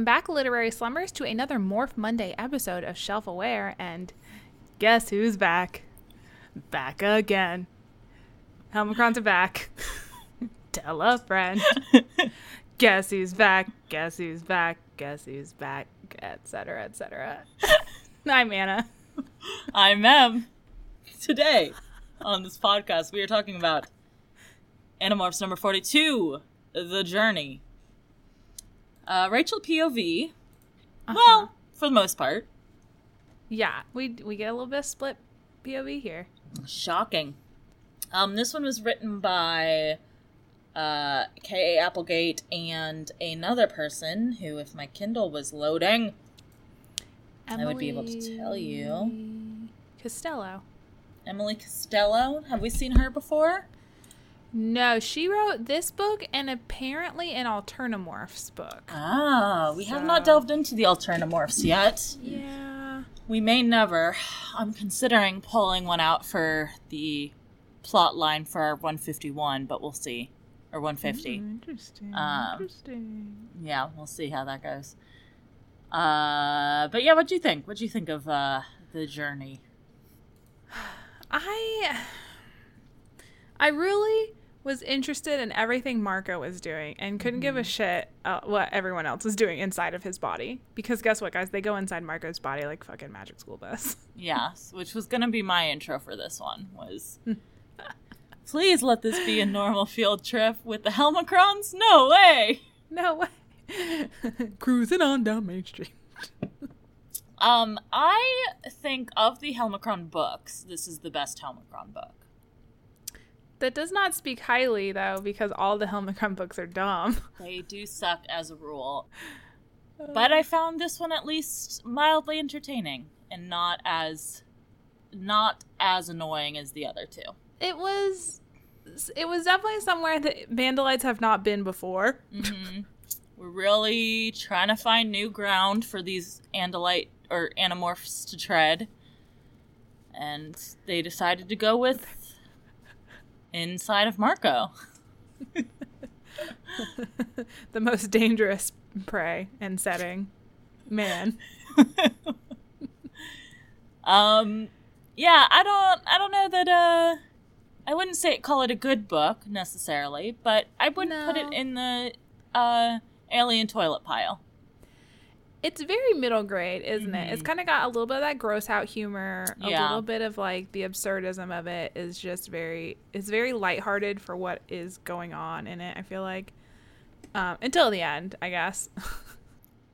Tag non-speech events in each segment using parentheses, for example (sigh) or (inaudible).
welcome back, literary slumbers, to another Morph Monday episode of Shelf Aware. And guess who's back? Back again. Helmacrons are back. (laughs) Tell a friend. (laughs) guess who's back? Guess who's back? Guess who's back? Etc. Etc. (laughs) I'm Anna. I'm Mem. Today on this podcast, we are talking about Animorphs number 42, The Journey. Uh, Rachel POV. Uh-huh. Well, for the most part. Yeah, we we get a little bit of split POV here. Shocking. Um, this one was written by uh, K.A. Applegate and another person who, if my Kindle was loading, I would be able to tell you. Costello. Emily Costello. Have we seen her before? No, she wrote this book and apparently an Alternamorphs book. Ah, we have not delved into the Alternamorphs yet. Yeah. We may never. I'm considering pulling one out for the plot line for our 151, but we'll see. Or 150. Interesting. Um, interesting. Yeah, we'll see how that goes. Uh, but yeah, what do you think? What do you think of uh the journey? (sighs) I I really was interested in everything Marco was doing and couldn't give a shit uh, what everyone else was doing inside of his body because guess what guys they go inside Marco's body like fucking magic school bus. (laughs) Yes, which was gonna be my intro for this one was. (laughs) Please let this be a normal field trip with the Helmacrons? No way! no way. (laughs) Cruising on down Main Street. Um, I think of the Helmacron books, this is the best Helmacron book. That does not speak highly though because all the Helmacron books are dumb. (laughs) They do suck as a rule. But I found this one at least mildly entertaining and not as not as annoying as the other two. It was it was definitely somewhere that Andalites have not been before. Mm-hmm. We're really trying to find new ground for these Andalite or Animorphs to tread. And they decided to go with inside of Marco. (laughs) the most dangerous prey and setting. Man. (laughs) Um yeah, I don't I don't know that uh I wouldn't say call it a good book necessarily, but I wouldn't put it in the uh alien toilet pile. It's very middle grade, isn't it? It's kind of got a little bit of that gross out humor, a Mm-hmm. Little bit of like the absurdism of it is just very it's very lighthearted for what is going on in it, I feel like. Um, until the end, I guess. (laughs)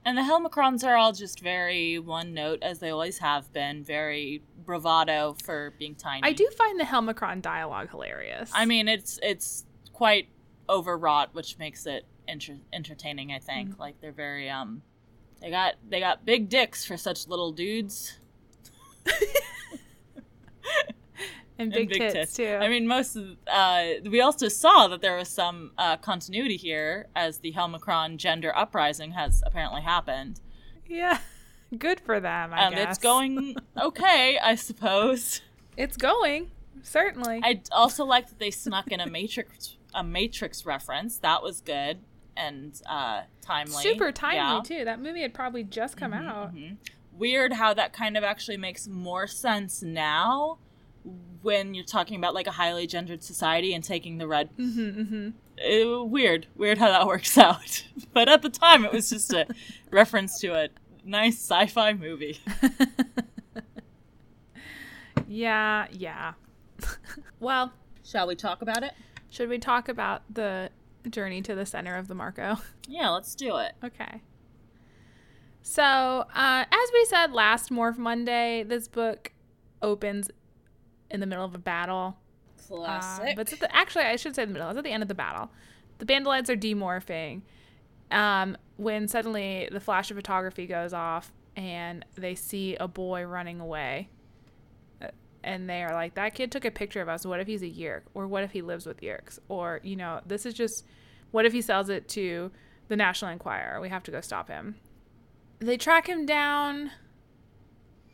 And the Helmacrons are all just very one note as they always have been, very bravado for being tiny. I do find the Helmacron dialogue hilarious. I mean, it's it's quite overwrought, which makes it enter- entertaining. I think Mm-hmm. like they're very um, they got they got big dicks for such little dudes and (laughs) and big, tits, too. I mean, most of uh, we also saw that there was some uh, continuity here as the Helmacron gender uprising has apparently happened, yeah. (laughs) Good for them, I guess. It's going (laughs) okay, I suppose. It's going. Certainly. I also like that they snuck in a Matrix a Matrix reference. That was good and uh, timely. Super timely Yeah. too. That movie had probably just come out. Weird how that kind of actually makes more sense now when you're talking about like a highly gendered society and taking the red. Mm-hmm, Uh, weird, weird how that works (laughs) out. but at the time, it was just a (laughs) reference to a nice sci-fi movie. (laughs) Yeah, yeah. well, Shall we talk about it? should we talk about the journey to the center of the Marco? (laughs) Yeah, let's do it. Okay. So, uh, as we said last Morph Monday, this book opens in the middle of a battle. Uh, Classic. but it's the, actually, I should say the middle. It's at the end of the battle. The Andalites are demorphing. Um, when suddenly the flash of photography goes off and they see a boy running away. And they are like, that kid took a picture of us. What if he's a Yeerk? Or what if he lives with Yeerks? Or, you know, this is just, what if he sells it to the National Enquirer? We have to go stop him. They track him down.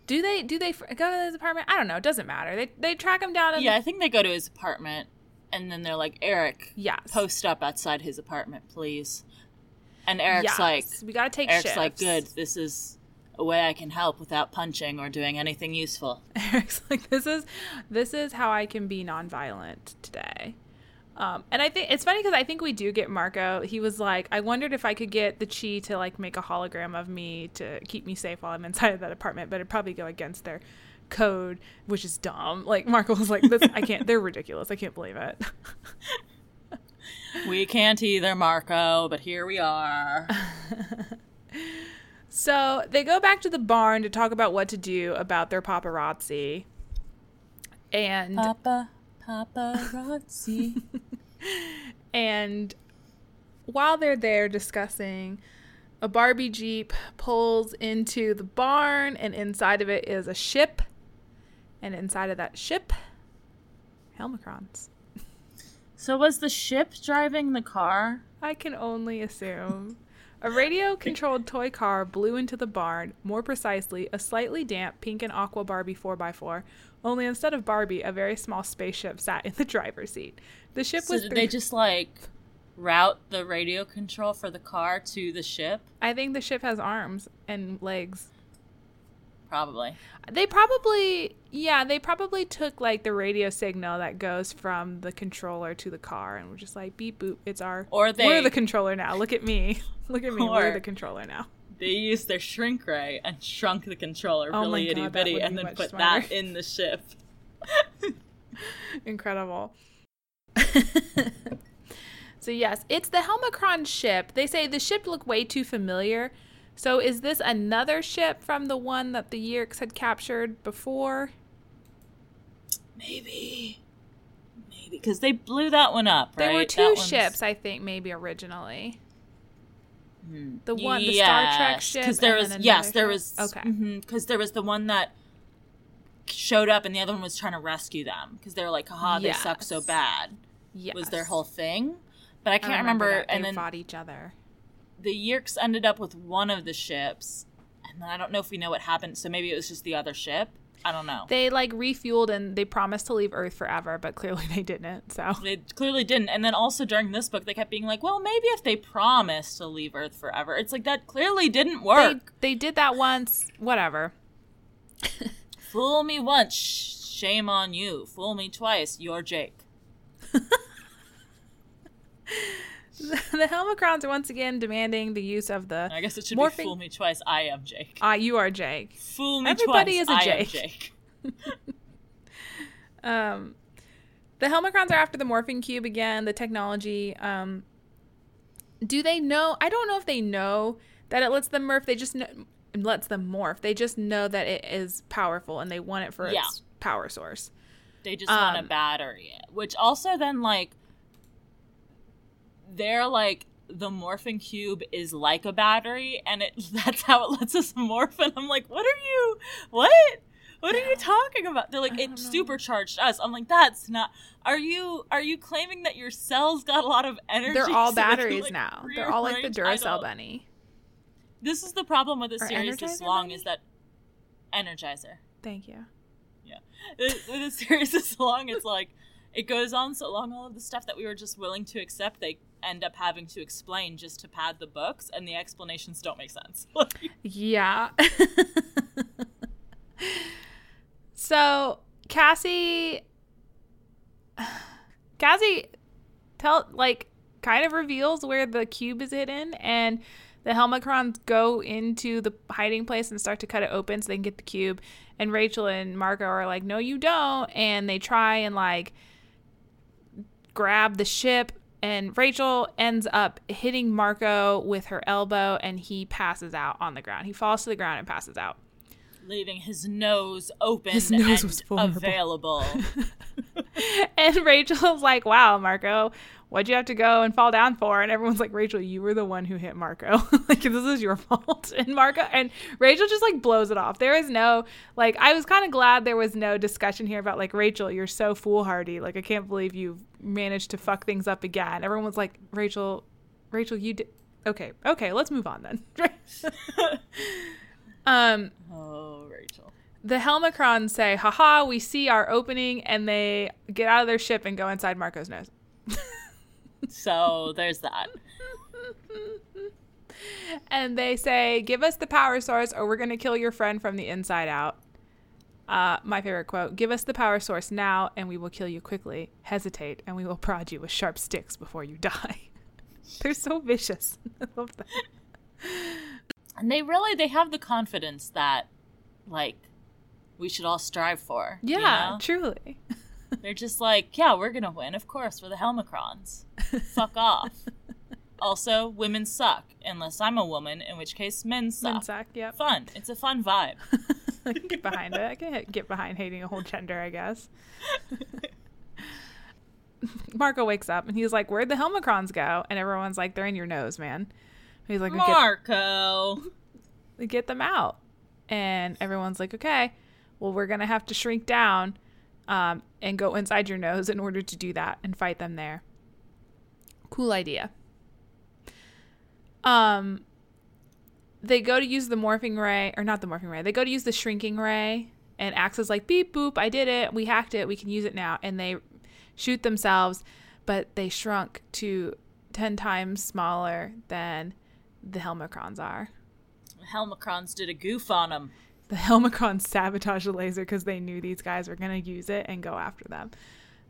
Do they do they go to his apartment? I don't know. It doesn't matter. They they track him down. Yeah, I think they go to his apartment, and then they're like, "Eric, Yes. post up outside his apartment, please." And Eric's Yes, like, we gotta take Eric's shifts. like, good. This is a way I can help without punching or doing anything useful. (laughs) Eric's like, this is this is how I can be nonviolent today. Um, and I think it's funny because I think we do get Marco. He was like, I wondered if I could get the Chee to like make a hologram of me to keep me safe while I'm inside of that apartment, but it'd probably go against their code, which is dumb. Like Marco was like, this, I can't. They're ridiculous. I can't believe it. (laughs) We can't either, Marco, but here we are. (laughs) So they go back to the barn to talk about what to do about their paparazzi. And Papa, paparazzi. (laughs) and while they're there discussing, a Barbie Jeep pulls into the barn, and inside of it is a ship. And inside of that ship, Helmacrons. so was the ship driving the car? I can only assume. A radio controlled (laughs) toy car blew into the barn, more precisely, a slightly damp pink and aqua Barbie 4x4. Only instead of Barbie, a very small spaceship sat in the driver's seat. The ship So was. did three- they just like route the radio control for the car to the ship? I think the ship has arms and legs. Probably. They probably, yeah, they probably took like the radio signal that goes from the controller to the car and were just like beep boop. It's our. Or we're the controller now. Look at me. (laughs) Look at me. we're the controller now. They used their shrink ray and shrunk the controller Oh really itty bitty and then put smarter. that in the ship. (laughs) Incredible. (laughs) so yes, it's the Helmacron ship. They say the ship looked way too familiar. So is this another ship from the one that the Yeerks had captured before? Maybe. Maybe. Because they blew that one up, right? There were That two one's- ships, I think, maybe originally. Hmm. The one- the Star Trek Yes, ship 'cause there was yes, there ship? was Okay. Because there was the one that showed up, and the other one was trying to rescue them because they were like, "Haha, they suck so bad." Yes. Was their whole thing, but I I can't remember. that. They and then fought each other. The Yeerks ended up with one of the ships, and then I don't know if we know what happened. So maybe it was just the other ship. I don't know. They like refueled and they promised to leave Earth forever, but clearly they didn't. So They clearly didn't. And then also during this book, they kept being like, well, maybe if they promise to leave Earth forever. It's like that clearly didn't work. they did that once. Whatever. (laughs) Fool me once, shame on you. Fool me twice, you're Jake. (laughs) (laughs) the Helmacrons are once again demanding the use of the. I guess it should Morphing- be fool me twice, I am Jake. Ah, you are Jake. Fool me Everybody twice, Everybody is a I am Jake. Jake. (laughs) Um, the Helmacrons are after the morphing cube again. The technology. Um, do they know? I don't know if they know that it lets them morph. They just know, lets them morph. They just know that it is powerful and they want it for Yeah. its power source. They just want a Um, battery. Which also then, like, they're like, the morphin cube is like a battery, and it (laughs) that's how it lets us morph. And I'm like, what are you? What? What are you talking about? They're like, it know. supercharged us. I'm like, that's not. Are you are you claiming that your cells got a lot of energy? They're all (laughs) so batteries like, now. They're all like the Duracell bunny. This is the problem with the series this long Bunny? is that Energizer. Thank you. with the (laughs) series this long, it's like it goes on so long. All of the stuff that we were just willing to accept, they end up having to explain just to pad the books, and the explanations don't make sense. (laughs) Yeah. (laughs) so Cassie, (sighs) Cassie, tell like kind of reveals where the cube is hidden, and the Helmacrons go into the hiding place and start to cut it open so they can get the cube. And Rachel and Marco are like, "No, you don't," and they try and like grab the ship. And Rachel ends up hitting Marco with her elbow, and he passes out on the ground. He falls to the ground and passes out. Leaving his nose open His nose and was vulnerable. available. (laughs) (laughs) and Rachel's like, "Wow, Marco, what'd you have to go and fall down for?" And everyone's like, "Rachel, you were the one who hit Marco. (laughs) like this is your (laughs) fault." And Marco and Rachel just like blows it off. There is no like I was kind of glad there was no discussion here about like Rachel, you're so foolhardy. Like I can't believe you managed to fuck things up again. Everyone was like, "Rachel, Rachel, you did Okay, okay, let's move on then." (laughs) um oh, Rachel. the Helmacrons say, haha, we see our opening, and they get out of their ship and go inside Marco's nose. So there's that. (laughs) and they say, "Give us the power source, or we're gonna kill your friend from the inside out." Uh, my favorite quote: "Give us the power source now, and we will kill you quickly. Hesitate, and we will prod you with sharp sticks before you die." (laughs) They're so vicious. (laughs) I love that. And they really they have the confidence that like we should all strive for. you Yeah, know? truly. They're just like, yeah, we're gonna win. Of course, we're the Helmacrons. Fuck off. (laughs) Also, women suck unless I'm a woman, in which case men suck. Men suck. Yep. Fun. It's a fun vibe. (laughs) I can get behind it. I can get behind hating a whole gender, I guess. (laughs) Marco wakes up and he's like, "Where'd the Helmacrons go?" And everyone's like, "They're in your nose, man." He's like, "Get, Marco. get them out." And everyone's like, "Okay, well, we're gonna have to shrink down um, and go inside your nose in order to do that and fight them there." Cool idea. Um, they go to use the morphing ray, or not the morphing ray. They go to use the shrinking ray, and Ax is like, "Beep boop! I did it. We hacked it. We can use it now." And they shoot themselves, but they shrunk to ten times smaller than the Helmacrons are. Helmacrons did a goof on them. The Helmacrons sabotage the laser because they knew these guys were going to use it and go after them.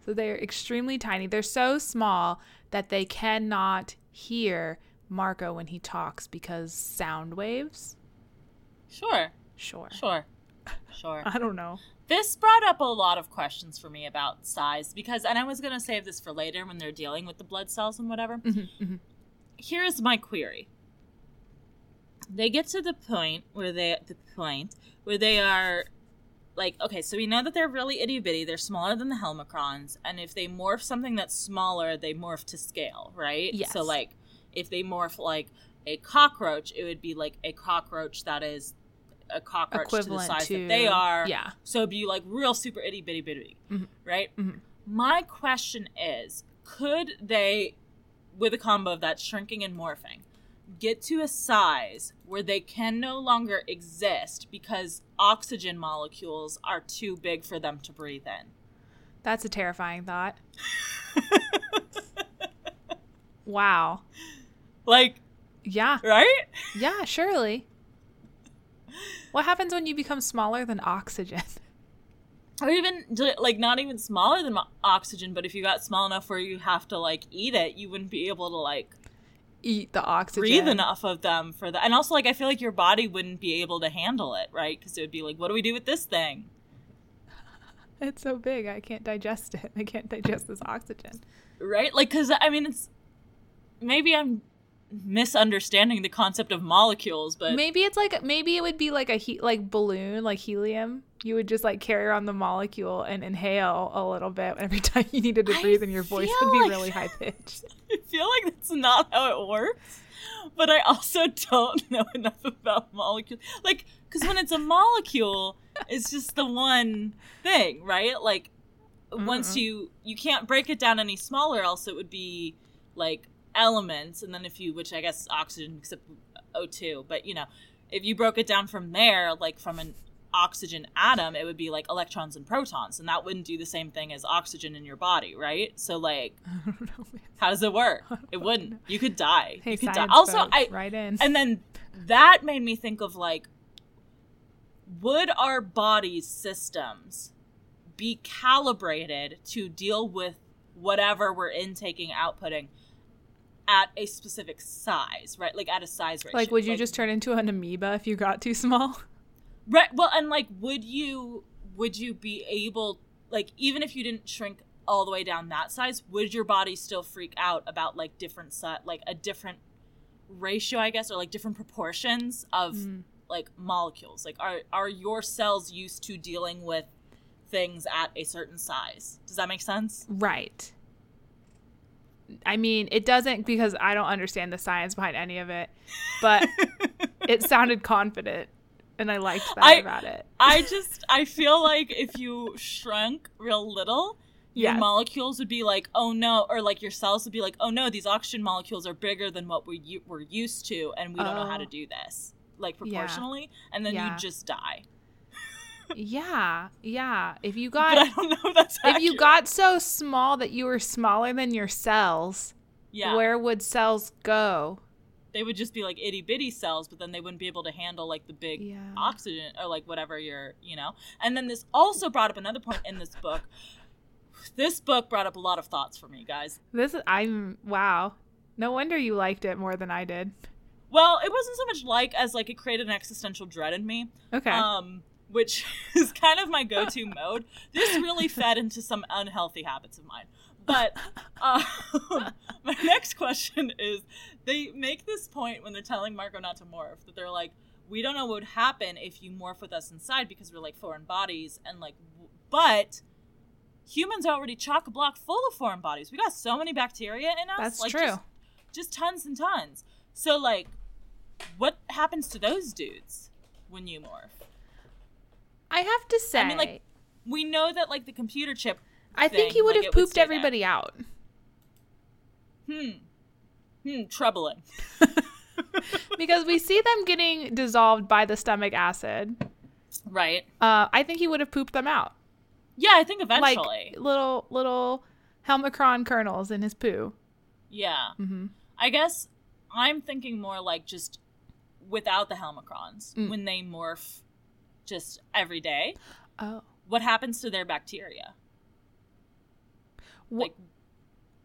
So they're extremely tiny. They're so small that they cannot hear Marco when he talks because sound waves. Sure, Sure. sure, (laughs) sure. I don't know. This brought up a lot of questions for me about size because, and I was going to save this for later when they're dealing with the blood cells and whatever. Mhm, mhm. Here's my query. They get to the point where they, the point where they are like, okay, so we know that they're really itty bitty. They're smaller than the Helmacrons. And if they morph something that's smaller, they morph to scale, right? Yes. So, like, if they morph like a cockroach, it would be like a cockroach that is a cockroach to the Equivalent size to that they are. Yeah. So it'd be like real super itty bitty bitty, Mhm. right? Mhm. My question is, could they, with a combo of that shrinking and morphing, get to a size where they can no longer exist because oxygen molecules are too big for them to breathe in? That's a terrifying thought. (laughs) wow. Like, Yeah. right? Yeah, surely. (laughs) What happens when you become smaller than oxygen? Or even like not even smaller than oxygen, but if you got small enough where you have to like eat it, you wouldn't be able to like Eat the oxygen. breathe enough of them for that. And also, like, I feel like your body wouldn't be able to handle it, right? Because it would be like, what do we do with this thing? (laughs) It's so big, I can't digest it. I can't digest this oxygen. Right? Like, because I mean, it's maybe I'm misunderstanding the concept of molecules, but Maybe it's like maybe it would be like a he- like balloon, like helium. You would just like carry around the molecule and inhale a little bit every (laughs) time you needed to I breathe, and your voice would be like- really (laughs) high pitched. I feel like that's not how it works. But I also don't (laughs) know enough about molecules. Like, because when it's a molecule, it's just the one thing, right? Like, once Mhm. you you can't break it down any smaller, else it would be like elements, and then if you, which I guess oxygen except O two, but you know, if you broke it down from there, like from an oxygen atom, it would be like electrons and protons, and that wouldn't do the same thing as oxygen in your body, right? So like. (laughs) Know. How does it work? (laughs) It wouldn't. You could die. Hey, you could die. Also, folks, I right in. and then that made me think of like, would our body's systems be calibrated to deal with whatever we're intaking, outputting at a specific size, right? Like at a size ratio. like, would you just turn into an amoeba if you got too small? (laughs) Right. Well, and like, would you would you be able like even if you didn't shrink all the way down that size, would your body still freak out about like different set like a different ratio, I guess, or like different proportions of Mm. like molecules? Like, are are your cells used to dealing with things at a certain size? Does that make sense? Right. I mean, it doesn't because I don't understand the science behind any of it, but (laughs) it sounded confident, and I liked that I- about it. I (laughs) just I feel like if you shrunk real little, your Yes. molecules would be like, oh no, or like your cells would be like, oh no, these oxygen molecules are bigger than what we we're used to, and we don't know how to Oh. do this, like Yeah. proportionally, and then Yeah. you just die. (laughs) Yeah, yeah. If you But I got don't know if that's if you got so small that you were smaller than your cells, yeah, where would cells go? They would just be like itty bitty cells, but then they wouldn't be able to handle like the big Yeah. oxygen or like whatever you're, you know. And then this also brought up another point in this book. This book brought up a lot of thoughts for me, guys. This is I'm wow. No wonder you liked it more than I did. Well, it wasn't so much like as like it created an existential dread in me. Okay. Um, which (laughs) is kind of my go-to mode. This really fed into some unhealthy habits of mine. But um, (laughs) my next question is: They make this point when they're telling Marco not to morph that they're like, "We don't know what would happen if you morph with us inside because we're like foreign bodies, and like, w- but." Humans are already chock a block full of foreign bodies. We got so many bacteria in us. That's like, true. Just, just tons and tons. So, like, what happens to those dudes when you morph? I have to say I mean, like, we know that like the computer chip. I think he would like, have would pooped there. everybody out. Hmm. Hmm. Troubling. (laughs) (laughs) because we see them getting dissolved by the stomach acid. Right. Uh, I think he would have pooped them out, Yeah, I think eventually. like little little helmacron kernels in his poo. yeah. Mm-hmm. I guess I'm thinking more like just without the helmacrons Mm. when they morph just every day. Oh, What happens to their bacteria? Like,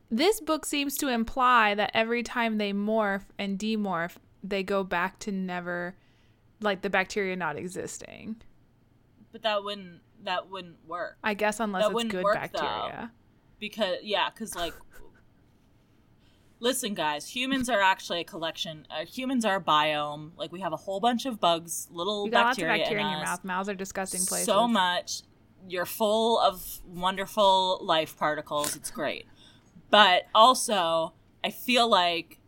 this book seems to imply that every time they morph and demorph, they go back to never, like the bacteria not existing. but that wouldn't that wouldn't work I guess unless That it's good work, bacteria. because yeah, because like. Listen, guys. Humans are actually a collection. Uh, humans are a biome. Like we have a whole bunch of bugs, little You got lots of bacteria, bacteria in, in your mouth. Mouths are disgusting places. so much. You're full of wonderful life particles. It's great. But also, I feel like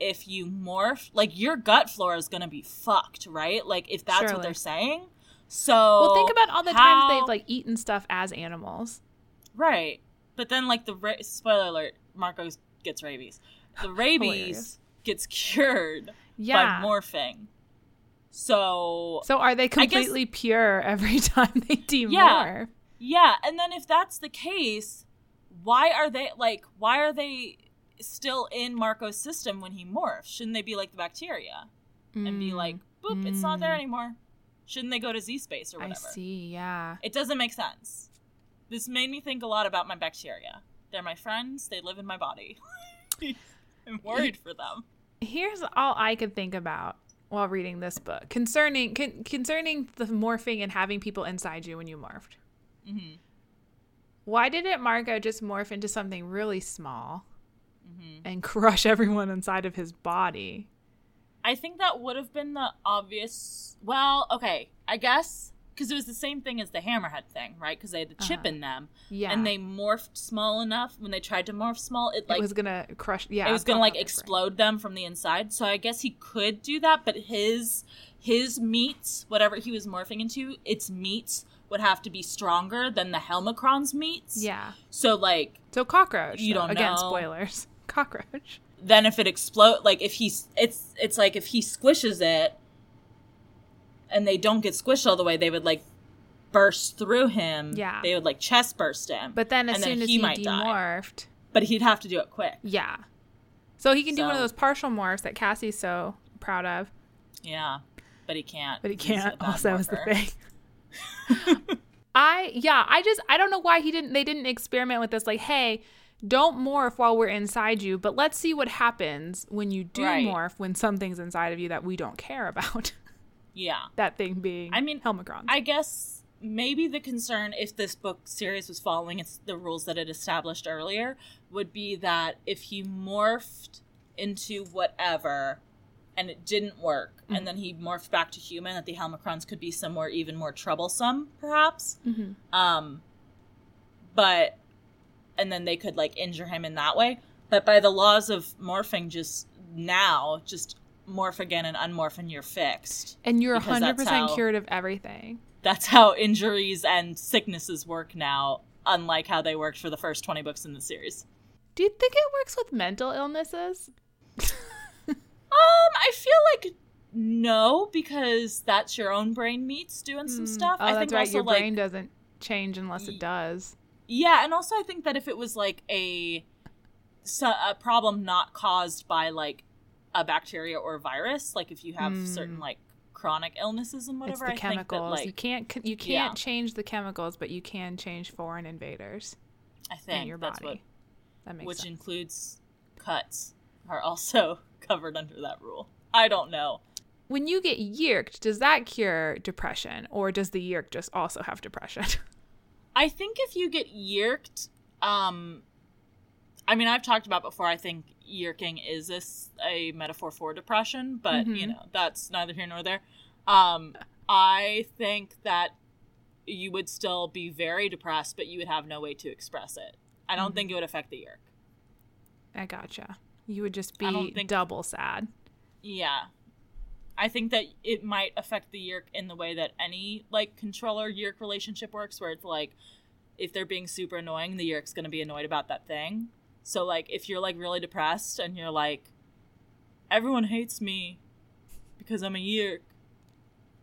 if you morph, like your gut flora is going to be fucked, right? Like if that's Surely. what they're saying. So Well, think about all the how- times they've like eaten stuff as animals. right. But then like the ra- spoiler alert, Marco gets rabies. The (laughs) rabies gets cured Yeah. by morphing. So So are they I guess- completely pure every (laughs) time they demorph? Yeah. Yeah, and then if that's the case, why are they like why are they still in Marco's system when he morphs? Shouldn't they be like the bacteria and be Mm, like, boop, it's not there mm. anymore? Shouldn't they go to Z space or whatever? I see. Yeah. It doesn't make sense. This made me think a lot about my bacteria. They're my friends, they live in my body. (laughs) I'm worried for them. Here's all I could think about while reading this book concerning con- concerning the morphing and having people inside you when you morphed. hmm Why didn't Marco just morph into something really small hmm and (laughs) crush everyone inside of his body? I think that would have been the obvious. Well, okay, I guess because it was the same thing as the hammerhead thing, right? Because they had the chip Uh-huh. in them, Yeah. and they morphed small enough. When they tried to morph small, it like it was gonna crush. Yeah. it was gonna like explode them from the inside. So I guess he could do that, but his his meats, whatever he was morphing into, its meats would have to be stronger than the Helmacron's meats. Yeah. So like So cockroach. You though. don't Again, know. spoilers. (laughs) Cockroach. then if it explode like if he's it's it's like if he squishes it and they don't get squished all the way they would like burst through him Yeah. they would like chest burst him But then as and then soon as he he, might die. demorphed, but he'd have to do it quick yeah. So he can do one of those partial morphs that Cassie's so proud of, yeah but he can't but he can't. Also, is the thing. (laughs) I yeah, I just I don't know why he didn't they didn't experiment with this like, hey, don't morph while we're inside you, but let's see what happens when you do Right. morph when something's inside of you that we don't care about. (laughs) yeah that thing being I mean, Helmacron. i guess maybe the concern if this book series was following its the rules that it established earlier would be that if he morphed into whatever and it didn't work Mm. and then he morphed back to human that the helmacrons could be somewhere even more troublesome perhaps Mhm. um but and then they could like injure him in that way but by the laws of morphing just now just morph again and unmorph and you're fixed And you're 100% how- cured of everything. that's how injuries and sicknesses work now unlike how they worked for the first 20 books in the series Do you think it works with mental illnesses? (laughs) um i feel like no because that's your own brain meats doing some Mm. stuff Oh, i that's think right. also Your like brain doesn't change unless it does. Yeah, and also I think that if it was like a so- a problem not caused by like a bacteria or virus. Like if you have certain like chronic illnesses and Hmm. It's whatever. the I think that chemicals. you can't you can't Yeah. change the chemicals, but you can change foreign invaders I think in your that's body. what that makes which sense. includes cuts are also (laughs) covered under that rule. I don't know. when you get yeerked, does that cure depression, or does the yeerk just also have depression? (laughs) I think if you get yeerked, um, I mean, I've talked about before. I think yeerking is this a metaphor for depression, but you Mhm. know that's neither here nor there. Um, I think that you would still be very depressed, but you would have no way to express it. I don't think it would affect the yeerk. I gotcha. You would just be think- double sad. Yeah. I think that it might affect the yeerk in the way that any like controller yeerk relationship works where it's like if they're being super annoying, the yeerk's gonna be annoyed about that thing. So like if you're like really depressed and you're like everyone hates me because I'm a yeerk.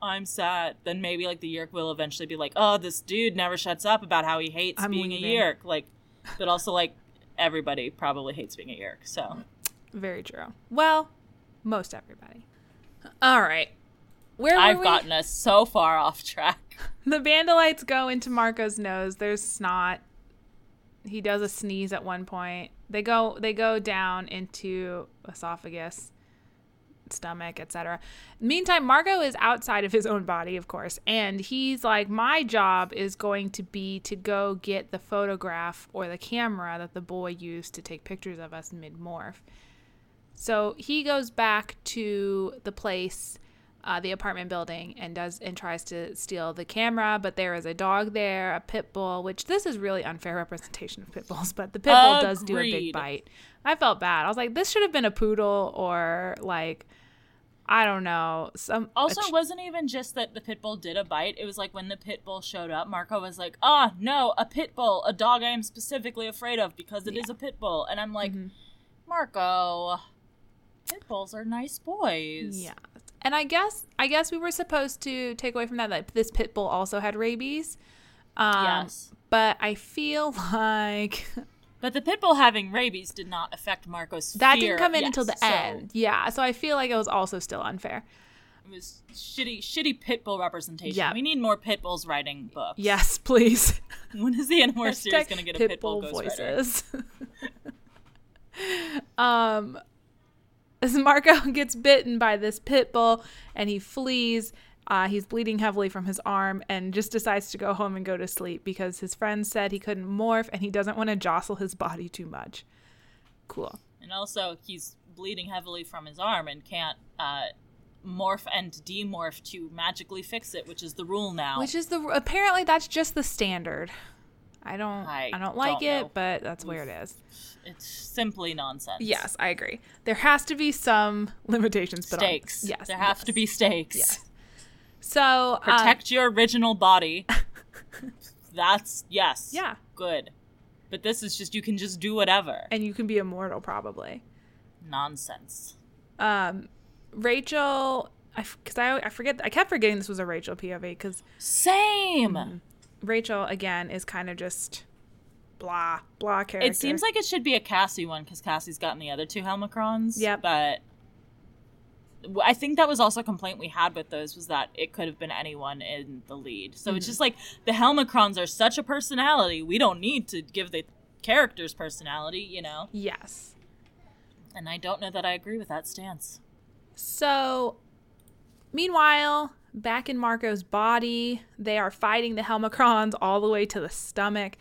I'm sad. Then maybe like the yeerk will eventually be like, "Oh, this dude never shuts up about how he hates I'm being leaving." a yeerk." Like but also like everybody probably hates being a yeerk. So, Very true. Well, most everybody. All right. Where I've we? gotten us so far off track. (laughs) The Andalites go into Marco's nose. There's snot. He does a sneeze at one point. They go they go down into esophagus, stomach, etc. Meantime, Marco is outside of his own body, of course, and he's like, "My job is going to be to go get the photograph or the camera that the boy used to take pictures of us mid morph." So he goes back to the place, uh, the apartment building, and does and tries to steal the camera. But there is a dog there, a pit bull, which this is really unfair (laughs) representation of pit bulls. But the pit bull does do a big bite. I felt bad. I was like, this should have been a poodle or like, I don't know, some. Also, ch- it wasn't even just that the pit bull did a bite. It was like when the pit bull showed up, Marco was like, "Ah, no, a pit bull, a dog I am specifically afraid of because it is a pit bull." And I'm like, Mhm. "Marco, pit bulls are nice boys." Yeah. And I guess I guess we were supposed to take away from that that this pit bull also had rabies. Um, Yes. But I feel (laughs) like But the pit bull having rabies did not affect Marco's that didn't come in Yes, until the so end. Yeah. So I feel like it was also still unfair. It was shitty, shitty pit bull representation. Yeah. We need more pit bulls writing books. Yes, (laughs) please. (laughs) When is the Animorph series going to get a pit bull, voices. um, as (laughs) Marco gets bitten by this pit bull and he flees. Uh, he's bleeding heavily from his arm and just decides to go home and go to sleep because his friend said he couldn't morph and he doesn't want to jostle his body too much. Cool. And also, he's bleeding heavily from his arm and can't uh, morph and demorph to magically fix it, which is the rule now. Which is the apparently that's just the standard. I don't I, I don't like don't it, know. but that's where it is. it's simply nonsense. Yes, I agree. There has to be some (laughs) limitations, but on- Stakes. yes, There have yes. to be stakes. Yes. So um, Protect your original body. (laughs) That's, yes. Yeah. Good. But this is just, you can just do whatever. and you can be immortal probably. Nonsense. Um, Rachel, I because I, I forget I kept forgetting this was a Rachel POV because Same! Mm-hmm. Rachel again is kind of just blah blah character. It seems like it should be a Cassie one because Cassie's gotten the other two Helmacrons. Yep. But I think that was also a complaint we had with those was that it could have been anyone in the lead. So Mm-hmm. it's just like the Helmacrons are such a personality. We don't need to give the characters personality, you know? yes. And I don't know that I agree with that stance. So, meanwhile, back in Marco's body, they are fighting the Helmacrons all the way to the stomach,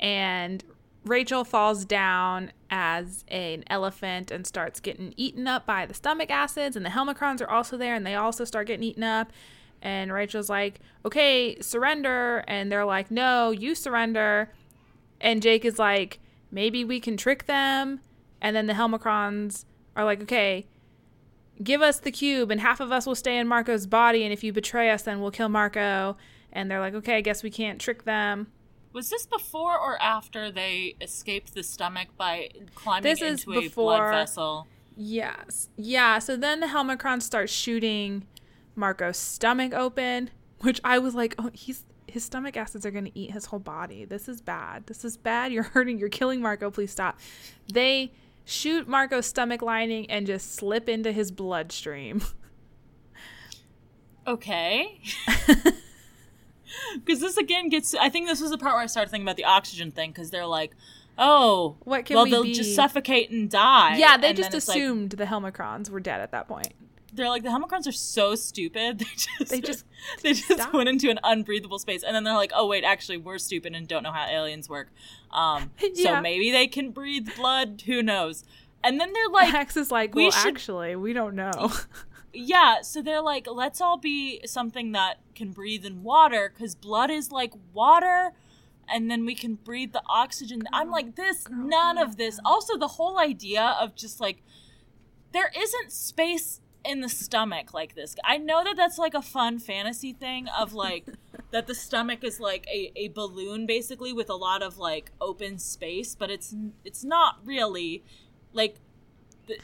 and Rachel falls down as an elephant and starts getting eaten up by the stomach acids, and the Helmacrons are also there, and they also start getting eaten up. And Rachel's like, "Okay, surrender," and they're like, "No, you surrender." And Jake is like, "Maybe we can trick them." And then the Helmacrons are like, "Okay, give us the cube and half of us will stay in Marco's body and if you betray us then we'll kill Marco. And they're like okay I guess we can't trick them. Was this before or after they escaped the stomach by climbing This is into a before- blood vessel? yes. Yeah so then the Helmacron starts shooting Marco's stomach open which I was like oh he's his stomach acids are going to eat his whole body. This is bad. This is bad. You're hurting you're killing Marco. Please stop. They shoot Marco's stomach lining, and just slip into his bloodstream. (laughs) Okay. (laughs) Because this again gets. I think this was the part where I started thinking about the oxygen thing. Because they're like, "Oh, What can we? well, we they'll be? just suffocate and die." yeah, they And just it's like- assumed the Helmacrons were dead at that point. They're like the Helmacrons are so stupid. (laughs) They just They just (laughs) they just stop. went into an unbreathable space, and then they're like, "Oh wait, actually, we're stupid and don't know how aliens work." Um, (laughs) Yeah. so maybe they can breathe blood. Who knows? And then they're like, Hex is like, we well, should- actually, we don't know. Yeah, so they're like, let's all be something that can breathe in water because blood is like water, and then we can breathe the oxygen. I'm like, this, none of this. Also, the whole idea of just like, there isn't space in the stomach like this. I know that that's like a fun fantasy thing of like, (laughs) that the stomach is like a, a balloon basically with a lot of like open space, but it's it's not really like the,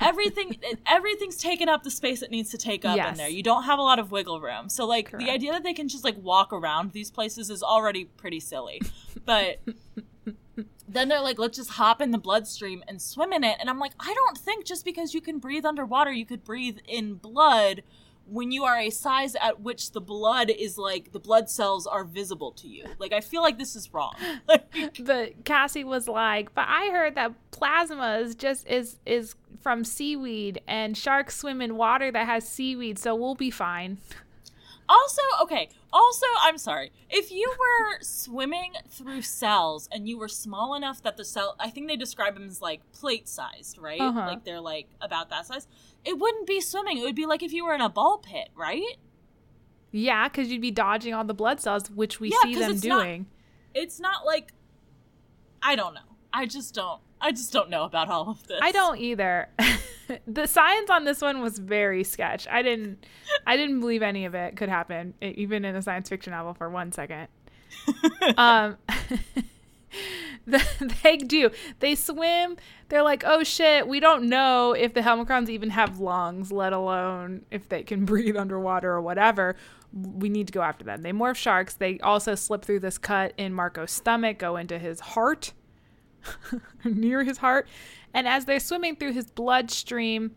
everything (laughs) everything's taken up the space it needs to take up in there. You don't have a lot of wiggle room. So like Correct. the idea that they can just like walk around these places is already pretty silly. But (laughs) then they're like, let's just hop in the bloodstream and swim in it. And I'm like, I don't think just because you can breathe underwater, you could breathe in blood when you are a size at which the blood is like the blood cells are visible to you. Like I feel like this is wrong. (laughs) (laughs) But Cassie was like, "But I heard that plasma is just is is from seaweed, and sharks swim in water that has seaweed, so we'll be fine." (laughs) Also, okay. Also, I'm sorry. If you were swimming through cells and you were small enough that the cell, I think they describe them as like plate sized, right? Uh-huh. Like they're like about that size. It wouldn't be swimming. It would be like if you were in a ball pit, right? Yeah, because you'd be dodging all the blood cells, which we Yeah, see them it's not- doing. It's not like I don't know. I just don't. I just don't know about all of this. I don't either. (laughs) the science on this one was very sketch. I didn't I didn't believe any of it could happen, even in a science fiction novel for one second. (laughs) um (laughs) the- they do. They swim. They're like, "Oh shit, we don't know if the Helmacrons even have lungs, let alone if they can breathe underwater or whatever. We need to go after them." They morph sharks. They also slip through this cut in Marco's stomach, go into his heart. (laughs) near his heart. And as they're swimming through his bloodstream,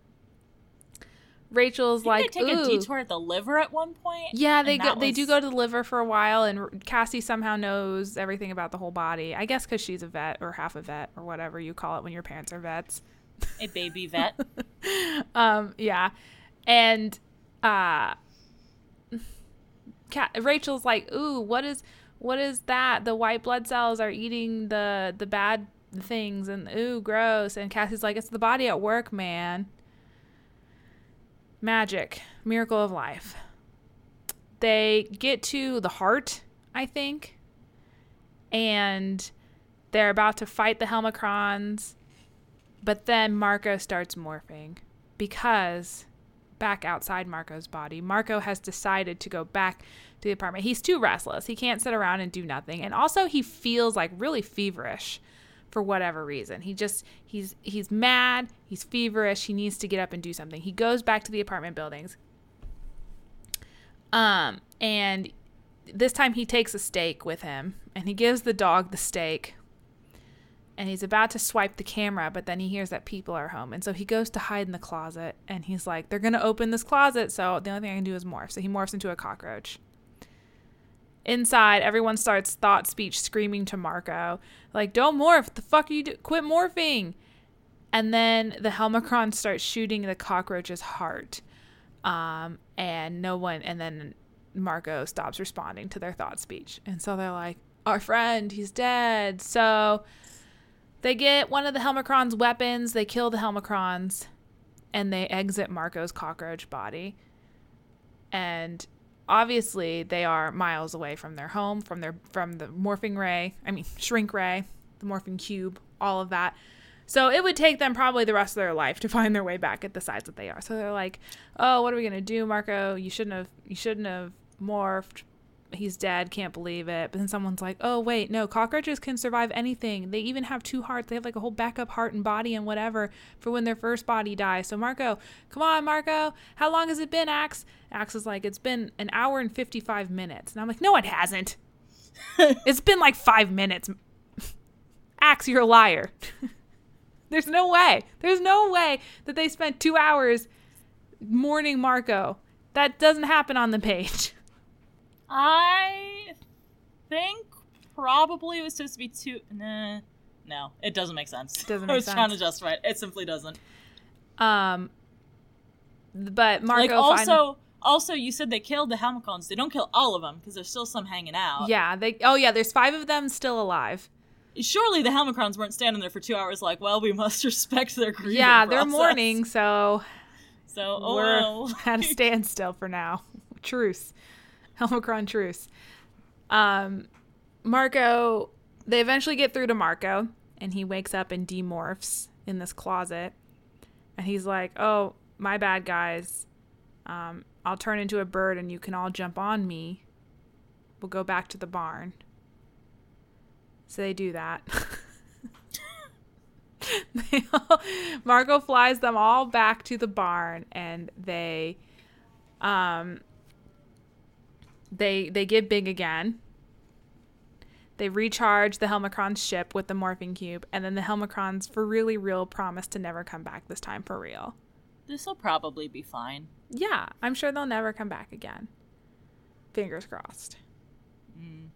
Rachel's Didn't like, they take Ooh. a detour at the liver at one point? Yeah, they go. that They do go to the liver for a while, and Cassie somehow knows everything about the whole body. I guess because she's a vet or half a vet or whatever you call it when your parents are vets. a baby (laughs) vet. Um, yeah, and uh, Rachel's like, "Ooh, what is what is that? The white blood cells are eating the the bad things, and ooh, gross." And Cassie's like, "It's the body at work, man. Magic, miracle of life." They get to the heart, I think, and they're about to fight the Helmacrons, but then Marco starts morphing because back outside Marco's body, Marco has decided to go back to the apartment. He's too restless. He can't sit around and do nothing. And also he feels like really feverish for whatever reason. He just he's he's mad, he's feverish, he needs to get up and do something. He goes back to the apartment buildings. Um and this time he takes a steak with him and he gives the dog the steak and he's about to swipe the camera, but then he hears that people are home. And so he goes to hide in the closet and he's like, they're going to open this closet. So the only thing I can do is morph. So he morphs into a cockroach. Inside, everyone starts thought speech screaming to Marco, like, don't morph. The fuck are you do? Quit morphing. And then the Helmacron starts shooting the cockroach's heart. Um, and no one, and then Marco stops responding to their thought speech. And so they're like, our friend, he's dead. So they get one of the Helmacron's weapons, they kill the Helmacrons, and they exit Marco's cockroach body. And obviously they are miles away from their home, from their from the morphing ray, I mean shrink ray, the morphing cube, all of that. So it would take them probably the rest of their life to (laughs) find their way back at the size that they are. So they're like, "Oh, what are we gonna do, Marco? You shouldn't have. You shouldn't have morphed. He's dead. Can't believe it." But then someone's like, "Oh, wait, no. Cockroaches can survive anything. They even have two hearts. They have like a whole backup heart and body and whatever for when their first body dies." So Marco, come on, Marco. How long has it been, Ax? Ax is like, "It's been an hour and fifty-five minutes." And I'm like, "No, it hasn't. (laughs) it's been like five minutes." Ax, you're a liar. (laughs) There's no way. There's no way that they spent two hours mourning Marco. That doesn't happen on the page. (laughs) I think probably it was supposed to be two. Nah, no, it doesn't make sense. Doesn't (laughs) make I was trying to justify it. It simply doesn't. Um, but Marco like fin- also, also you said they killed the Helmacrons. They don't kill all of them because there's still some hanging out. yeah, they. Oh yeah, there's five of them still alive. Surely the Helmacrons weren't standing there for two hours like, well, we must (laughs) respect their grieving yeah, they're process. mourning, so So, oh we're (laughs) well. at a standstill for now. Truce, (laughs) Helmacron truce. Um, Marco. They eventually get through to Marco, and he wakes up and demorphs in this closet, and he's like, "Oh, my bad, guys. Um, I'll turn into a bird, and you can all jump on me. We'll go back to the barn." So they do that. (laughs) Marco flies them all back to the barn, and they, um, they they get big again. They recharge the Helmacron's ship with the morphing cube, and then the Helmacrons, for really real, promise to never come back this time for real. This will probably be fine. Yeah, I'm sure they'll never come back again. Fingers crossed. Mm.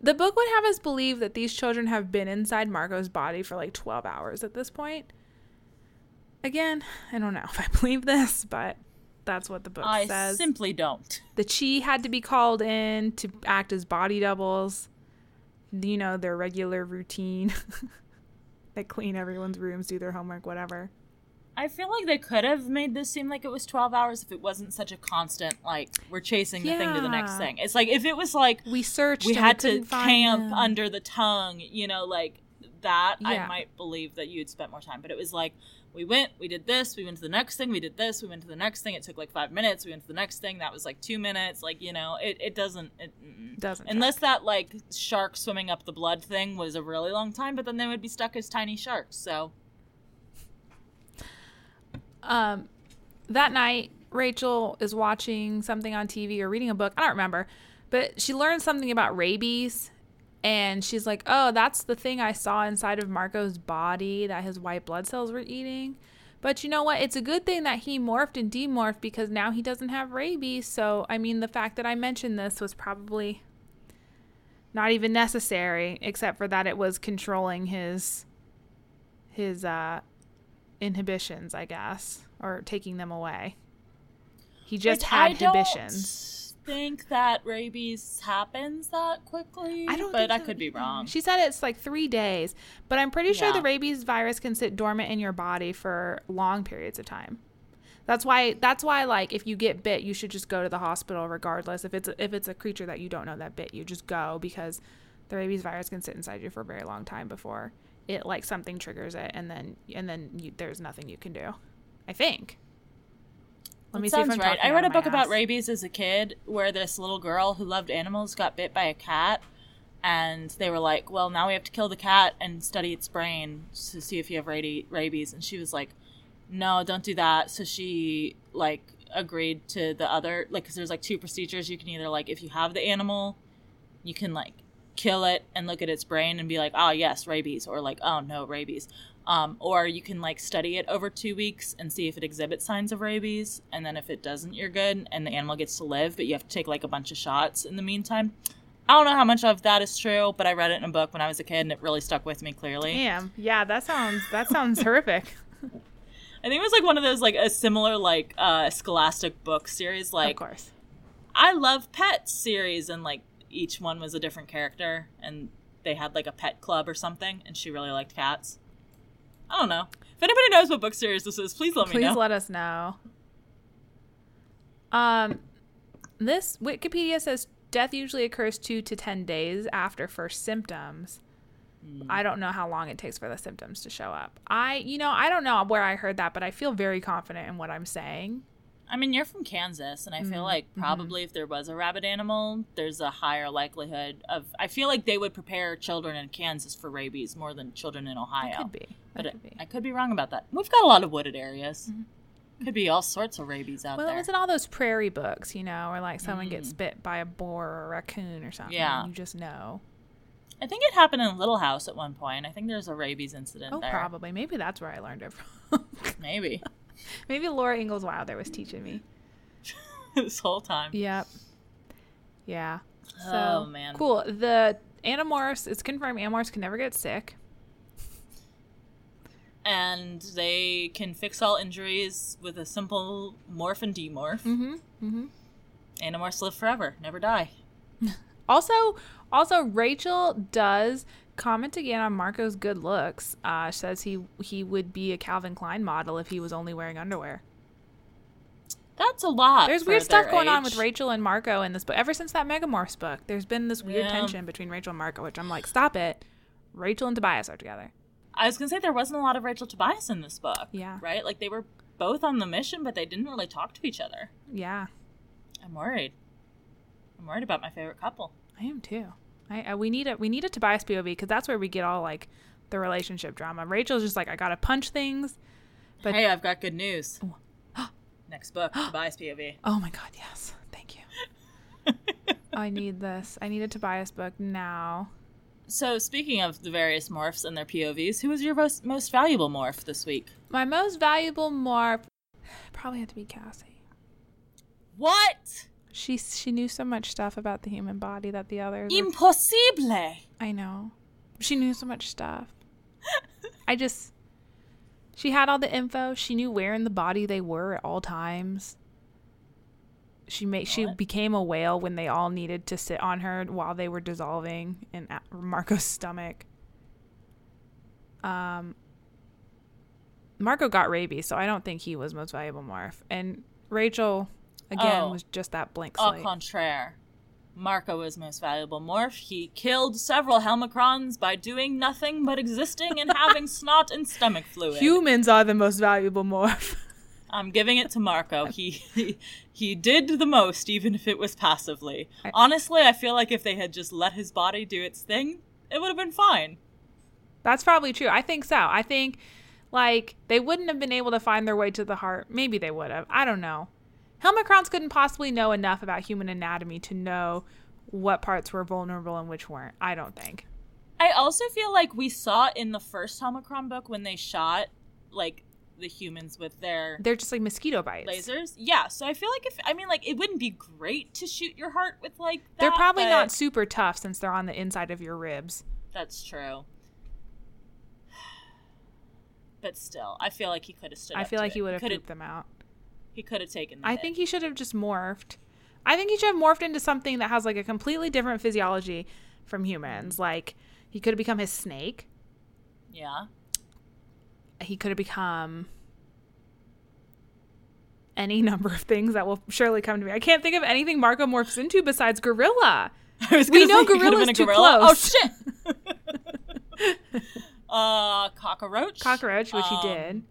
The book would have us believe that these children have been inside Marco's body for like 12 hours at this point. Again, I don't know (laughs) if I believe this, but that's what the book I says. I simply don't. the Chee had to be called in to act as body doubles. You know, their regular routine. (laughs) they clean everyone's rooms, do their homework, whatever. I feel like they could have made this seem like it was 12 hours if it wasn't such a constant, like, we're chasing the thing to the next thing. It's like if it was like We searched. we had to camp under the tongue, you know, like that, Yeah. I might believe that you'd spent more time. But it was like, we went, we did this, we went to the next thing, we did this, we went to the next thing. It took like five minutes, we went to the next thing. That was like two minutes. Like, you know, it, it doesn't. It. Doesn't Unless that, like, shark swimming up the blood thing was a really long time, but then they would be stuck as tiny sharks. So, um, that night, Rachel is watching something on TV or reading a book. I don't remember, but she learned something about rabies, and she's like, "Oh, that's the thing I saw inside of Marco's body that his white blood cells were eating." But you know what? It's a good thing that he morphed and demorphed because now he doesn't have rabies. So, I mean, the fact that I mentioned this was probably not even necessary, except for that it was controlling his his uh inhibitions, I guess, or taking them away. He just Which had inhibitions. Think that rabies happens that quickly. I don't but think I so could be wrong. She said it's like three days, but I'm pretty sure Yeah. the rabies virus can sit dormant in your body for long periods of time. That's why. That's why. Like, if you get bit, you should just go to the hospital regardless. If it's if it's a creature that you don't know that bit you, just go because the rabies virus can sit inside you for a very long time before it like something triggers it, and then and then you, there's nothing you can do. I think. Let That me see if I'm right. I read a book about rabies as a kid where this little girl who loved animals got bit by a cat. And they were like, well, now we have to kill the cat and study its brain to see if you have radi- rabies. And she was like, no, don't do that. So she, like, agreed to the other, like, because there's, like, two procedures. You can either, like, if you have the animal, you can, like, kill it and look at its brain and be like, oh, yes, rabies. Or, like, oh, no, rabies. Um, or you can like study it over two weeks and see if it exhibits signs of rabies, and then if it doesn't, you're good, and the animal gets to live, but you have to take like a bunch of shots in the meantime. I don't know how much of that is true, but I read it in a book when I was a kid, and it really stuck with me clearly. Damn. Yeah, that sounds that sounds horrific. (laughs) I think it was like one of those like a similar like uh, Scholastic book series, like of course. I love pets series, and like each one was a different character, and they had like a pet club or something, and she really liked cats. I don't know. If anybody knows what book series this is, please let me know. Please let us know. Um, this Wikipedia says death usually occurs two to ten days after first symptoms. Hmm. I don't know how long it takes for the symptoms to show up. I, you know, I don't know where I heard that, but I feel very confident in what I'm saying. I mean, you're from Kansas, and I feel Mm, like mm-hmm. probably if there was a rabbit animal, there's a higher likelihood of. I feel like they would prepare children in Kansas for rabies more than children in Ohio. Could be. But That it- could be. Mm-hmm. I could be wrong about that. We've got a lot of wooded areas. Could be all sorts of rabies out there. Well, it was in all those prairie books, you know, where like someone gets bit by a boar or a raccoon or something. Mm. Yeah. You just know. I think it happened in Little House at one point. I think there's a rabies incident Oh, there. probably. Maybe that's where I learned it from. (laughs) Maybe. (laughs) Maybe Laura Ingalls Wilder was teaching me. (laughs) this whole time. Yep. Yeah. So, Oh, man. Cool. The Animorphs, it's confirmed Animorphs can never get sick. And they can fix all injuries with a simple morph and demorph. Mm-hmm. Mm-hmm. Animorphs live forever, never die. (laughs) Also, also Rachel does comment again on Marco's good looks. Uh, says he he would be a Calvin Klein model if he was only wearing underwear. That's a lot. There's weird stuff going on with Rachel and Marco in this book. Ever since that Megamorphs book, there's been this weird Yeah. tension between Rachel and Marco, which I'm like, stop it. Rachel and Tobias are together. I was gonna say there wasn't a lot of Rachel Tobias in this book. Yeah. Right? Like they were both on the mission, but they didn't really talk to each other. Yeah, I'm worried. I'm worried about my favorite couple. I am too. I, I we need a we need a Tobias POV because that's where we get all like the relationship drama. Rachel's just like I gotta punch things. But- hey, I've got good news. (gasps) Next book, Tobias POV. Oh my god, yes, thank you. (laughs) I need this. I need a Tobias book now. So, speaking of the various morphs and their POVs, who was your most, most valuable morph this week? My most valuable morph (sighs) probably had to be Cassie. What? She she knew so much stuff about the human body that the others. Impossible! I know. She knew so much stuff. (laughs) I just. She had all the info. She knew where in the body they were at all times. She made. She became a whale when they all needed to sit on her while they were dissolving in Marco's stomach. Um. Marco got rabies, so I don't think he was most valuable morph. And Rachel, again, Oh. was just that blank Au slate. contraire. Marco was most valuable morph. He killed several Helmacrons by doing nothing but existing and having (laughs) snot and stomach fluid. Humans are the most valuable morph. (laughs) I'm giving it to Marco. He, he he did the most, even if it was passively. Honestly, I feel like if they had just let his body do its thing, it would have been fine. That's probably true. I think so. I think like they wouldn't have been able to find their way to the heart. Maybe they would have. I don't know. Helmacrons couldn't possibly know enough about human anatomy to know what parts were vulnerable and which weren't. I don't think. I also feel like we saw in the first Helmacron book when they shot like the humans with their They're just like mosquito bites. lasers. Yeah, so I feel like if I mean like it wouldn't be great to shoot your heart with like that. They're probably not super tough since they're on the inside of your ribs. That's true. (sighs) But still, I feel like he could have stood. I feel like he would have pooped them out. He could have taken. I think he should have just morphed. I think he should have morphed into something that has like a completely different physiology from humans. Like he could have become his snake. Yeah. he could have become any number of things that will surely come to me. I can't think of anything Marco morphs into besides gorilla. (laughs) I was We know say he could gorilla's too gorilla. close. Oh shit. (laughs) (laughs) uh, cockroach. Cockroach, which Um, he did.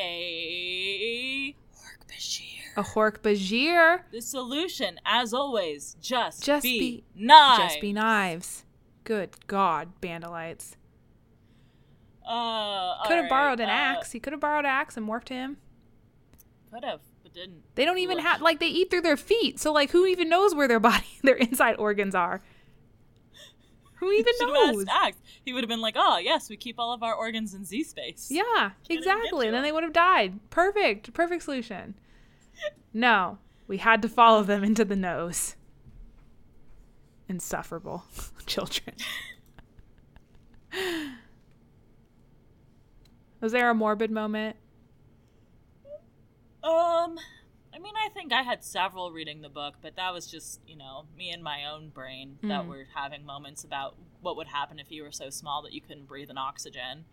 A Hork-Bajir. A Hork Bajir. The solution, as always, just, Just be, be- knives. Just be knives. Good God, Bandolites. Uh, Could have alright, borrowed an uh, Ax. He could have borrowed an Ax and morphed him. Could have, but didn't. They don't even have like they eat through their feet. So like who even knows where their body (laughs) their inside organs are? Who even knows? asked. He would have been like, "Oh, yes, we keep all of our organs in Z space." Yeah, get exactly. And then they would have died. Perfect. Perfect solution. No, we had to follow them into the nose. Insufferable (laughs) children. Was there a morbid moment? Um, I mean, I think I had several reading the book, but that was just, you know, me and my own brain that Mm. were having moments about what would happen if you were so small that you couldn't breathe in oxygen.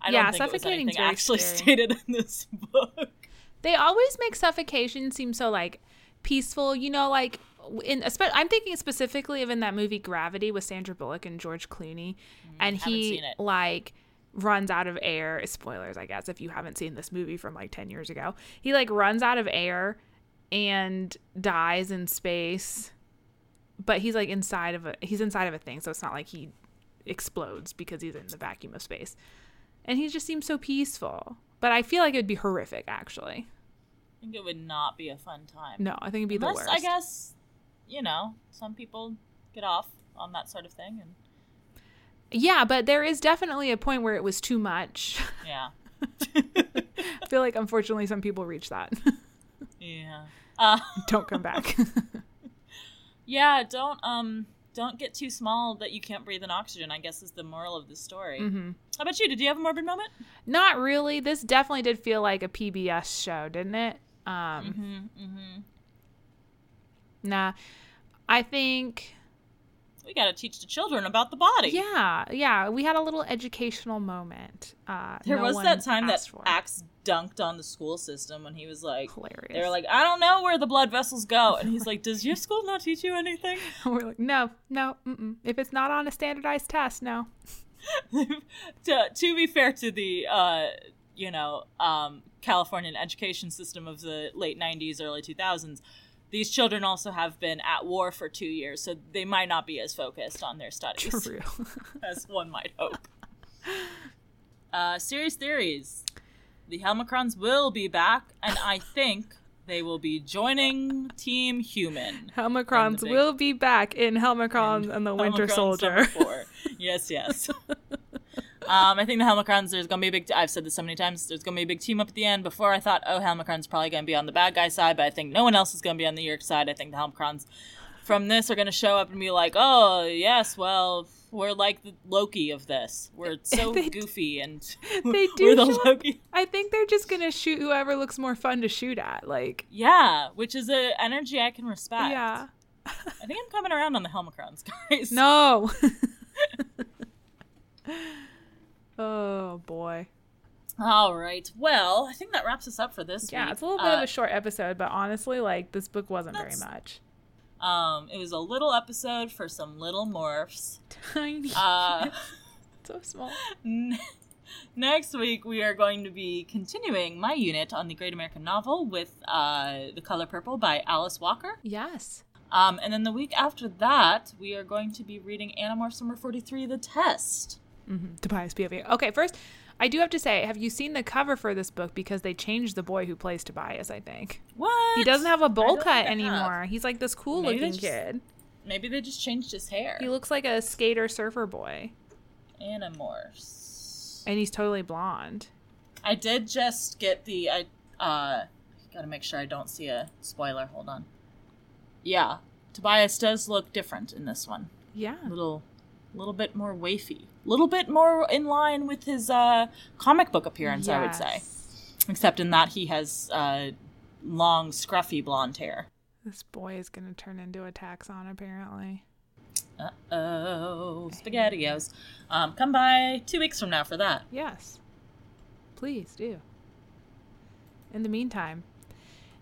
I Yeah, don't think it was anything actually scary. stated in this (laughs) book. They always make suffocation seem so like peaceful, you know, like in I'm thinking specifically of in that movie Gravity with Sandra Bullock and George Clooney, and Mm, haven't he it. like runs out of air. Spoilers, I guess, if you haven't seen this movie from like ten years ago. He like runs out of air and dies in space, but he's like inside of a he's inside of a thing, so it's not like he explodes because he's in the vacuum of space, and he just seems so peaceful. But I feel like it would be horrific, actually. I think it would not be a fun time. No, I think it'd be the worst. I guess, you know, some people get off on that sort of thing and Yeah, but there is definitely a point where it was too much. Yeah. (laughs) I feel like unfortunately some people reach that. Yeah. Uh, (laughs) Don't come back. (laughs) yeah, don't um don't get too small that you can't breathe in oxygen, I guess is the moral of the story. hmm How about you? Did you have a morbid moment? Not really. This definitely did feel like a PBS show, didn't it? Um, Mm-hmm. Mm-hmm. Nah. I think We gotta teach the children about the body. yeah, yeah, we had a little educational moment. Uh There no was that time that. Ax dunked on the school system when he was like hilarious. they were like, I don't know where the blood vessels go. And he's like, Does your (laughs) school not teach you anything? (laughs) we're like, no, no, mm-mm. if it's not on a standardized test, no. (laughs) to, to be fair to the uh, you know um, Californian education system of the late '90s, early 2000s, these children also have been at war for two years, so they might not be as focused on their studies True. (laughs) as one might hope. Uh, series theories: the Helmacrons will be back, and I think they will be joining Team Human. Helmacrons big- will be back in Helmacron and, the Winter Soldier. Yes, yes. (laughs) um, I think the Helmacrons, there's going to be a big, I've said this so many times, there's going to be a big team up at the end. Before I thought, oh, Helmacron's probably going to be on the bad guy side, but I think no one else is going to be on the Yeerk side. I think the Helmacrons from this are going to show up and be like, oh, yes, well, we're like the Loki of this. We're (laughs) so goofy and (laughs) They (laughs) do we're the Loki. I think they're just gonna shoot whoever looks more fun to shoot at. Like, Yeah, which is an energy I can respect. yeah. I think I'm coming around on the Helmacrons, guys. No. Oh boy. All right. Well, I think that wraps us up for this Yeah, week. it's a little bit of Uh, a short episode, but honestly, like this book wasn't very much. Um, it was a little episode for some little morphs. Tiny. Uh, (laughs) so small. n- (laughs) next week we are going to be continuing my unit on the Great American Novel with uh, The Color Purple by Alice Walker. Yes. Um, and then the week after that, we are going to be reading Animorphs number 43, The Test. Mm-hmm. Tobias POV. Okay, first, I do have to say, have you seen the cover for this book? Because they changed the boy who plays Tobias. I think What? he doesn't have a bowl cut anymore. He's like this cool Maybe looking just- kid. Maybe they just changed his hair. He looks like a skater surfer boy, Animorphs. and he's totally blonde. I did just get the I uh gotta make sure I don't see a spoiler. Hold on. Yeah. Tobias does look different in this one. Yeah. A little bit more wafy. A little bit more in line with his uh comic book appearance, I would say. Except in that he has uh long, scruffy blonde hair. This boy is gonna turn into a Taxxon, apparently. Uh oh. Spaghettios. Um, come by two weeks from now for that. Yes. Please do. In the meantime,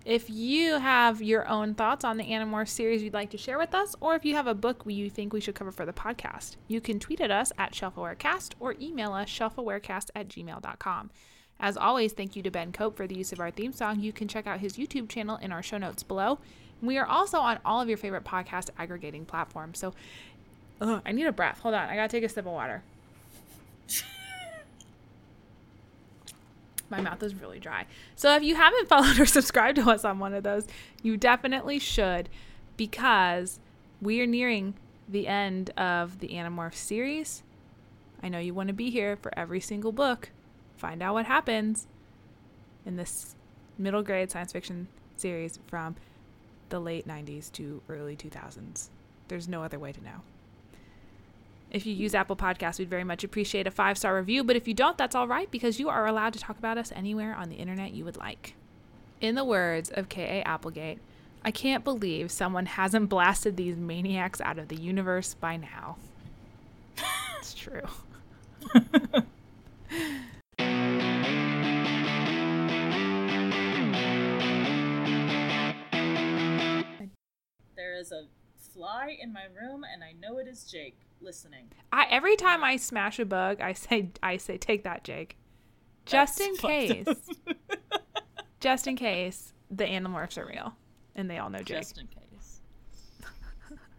if you have your own thoughts on the Animorphs series you'd like to share with us, or if you have a book you think we should cover for the podcast, you can tweet at us at ShelfAwareCast or email us shelfawarecast at gmail.com. As always, thank you to Ben Cope for the use of our theme song. You can check out his YouTube channel in our show notes below. We are also on all of your favorite podcast aggregating platforms. So, ugh, I need a breath. Hold on. I got to take a sip of water. (laughs) My mouth is really dry. So if you haven't (laughs) followed or subscribed to us on one of those, you definitely should because we are nearing the end of the Animorph series. I know you want to be here for every single book. Find out what happens in this middle grade science fiction series from the late 90s to early 2000s. There's no other way to know. If you use Apple Podcasts, we'd very much appreciate a five star review. But if you don't, that's all right because you are allowed to talk about us anywhere on the internet you would like. In the words of K.A. Applegate, I can't believe someone hasn't blasted these maniacs out of the universe by now. (laughs) it's true. There is a fly in my room, and I know it is Jake listening. I every time I smash a bug, I say I say take that, Jake. Just That's in case. Just in case the animorphs are real and they all know Jake. Just in case.